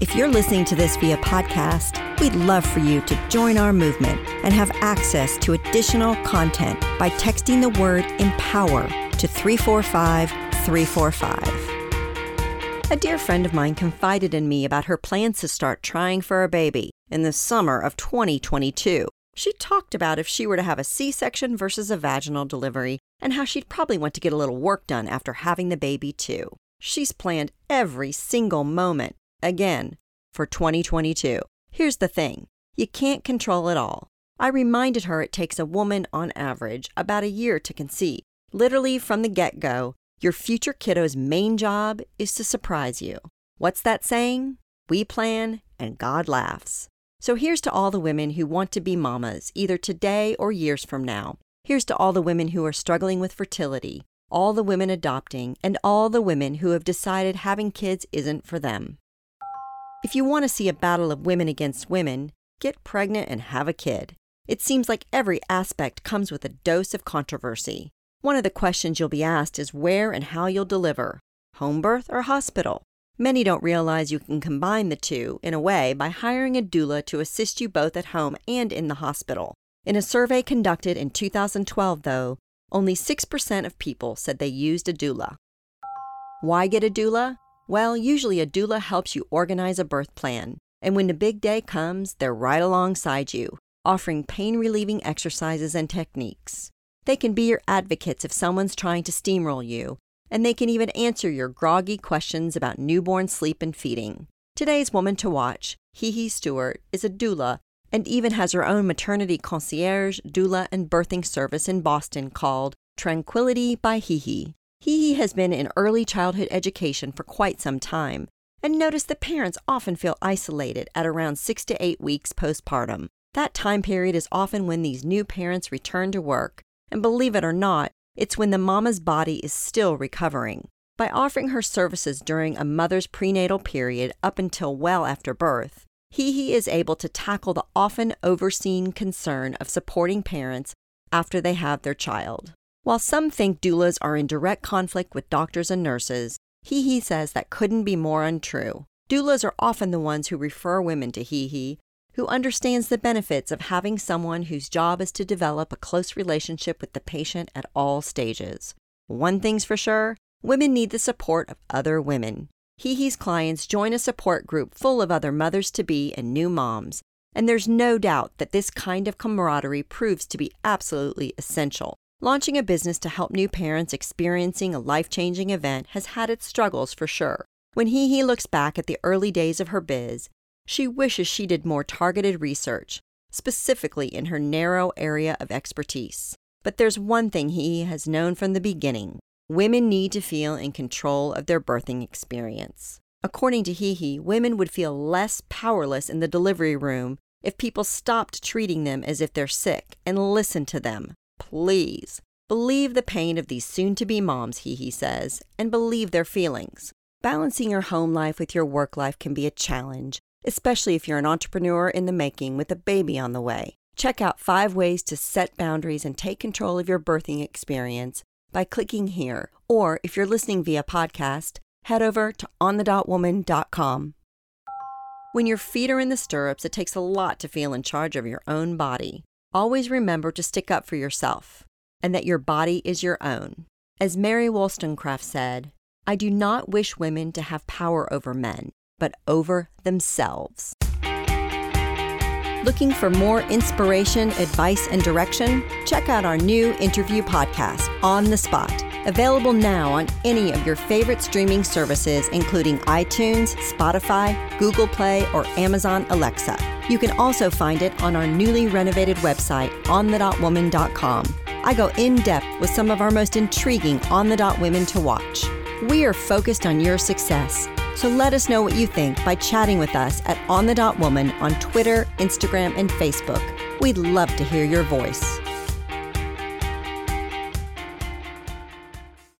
If you're listening to this via podcast, we'd love for you to join our movement and have access to additional content by texting the word empower to 345 345. A dear friend of mine confided in me about her plans to start trying for a baby in the summer of 2022. She talked about if she were to have a C section versus a vaginal delivery and how she'd probably want to get a little work done after having the baby, too. She's planned every single moment again for 2022. Here's the thing you can't control it all. I reminded her it takes a woman, on average, about a year to conceive. Literally from the get go, your future kiddo's main job is to surprise you. What's that saying? We plan and God laughs. So here's to all the women who want to be mamas, either today or years from now. Here's to all the women who are struggling with fertility, all the women adopting, and all the women who have decided having kids isn't for them. If you want to see a battle of women against women, get pregnant and have a kid. It seems like every aspect comes with a dose of controversy. One of the questions you'll be asked is where and how you'll deliver home birth or hospital. Many don't realize you can combine the two, in a way, by hiring a doula to assist you both at home and in the hospital. In a survey conducted in 2012, though, only 6% of people said they used a doula. Why get a doula? Well, usually a doula helps you organize a birth plan, and when the big day comes, they're right alongside you, offering pain relieving exercises and techniques. They can be your advocates if someone's trying to steamroll you, and they can even answer your groggy questions about newborn sleep and feeding. Today's woman to watch, Hee Hee Stewart, is a doula and even has her own maternity concierge, doula, and birthing service in Boston called Tranquility by Hee Hee has been in early childhood education for quite some time and noticed that parents often feel isolated at around six to eight weeks postpartum. That time period is often when these new parents return to work, and believe it or not, it's when the mama's body is still recovering. By offering her services during a mother's prenatal period up until well after birth, Hee is able to tackle the often overseen concern of supporting parents after they have their child. While some think doulas are in direct conflict with doctors and nurses, Hee Hee says that couldn't be more untrue. Doulas are often the ones who refer women to Hee Hee, who understands the benefits of having someone whose job is to develop a close relationship with the patient at all stages. One thing's for sure women need the support of other women. Hee Hee's clients join a support group full of other mothers to be and new moms, and there's no doubt that this kind of camaraderie proves to be absolutely essential. Launching a business to help new parents experiencing a life changing event has had its struggles for sure. When Hee Hee looks back at the early days of her biz, she wishes she did more targeted research, specifically in her narrow area of expertise. But there's one thing Hee Hee has known from the beginning women need to feel in control of their birthing experience. According to Hee Hee, women would feel less powerless in the delivery room if people stopped treating them as if they're sick and listened to them Please, believe the pain of these soon to be moms, Hee Hee says, and believe their feelings. Balancing your home life with your work life can be a challenge, especially if you're an entrepreneur in the making with a baby on the way. Check out five ways to set boundaries and take control of your birthing experience by clicking here. Or if you're listening via podcast, head over to onthedotwoman.com. When your feet are in the stirrups, it takes a lot to feel in charge of your own body. Always remember to stick up for yourself and that your body is your own. As Mary Wollstonecraft said, I do not wish women to have power over men, but over themselves. Looking for more inspiration, advice, and direction? Check out our new interview podcast, On the Spot Available now on any of your favorite streaming services, including iTunes, Spotify, Google Play, or Amazon Alexa. You can also find it on our newly renovated website, onthedotwoman.com. I go in depth with some of our most intriguing on the dot women to watch. We are focused on your success, so let us know what you think by chatting with us at On the Dot Woman on Twitter, Instagram, and Facebook. We'd love to hear your voice.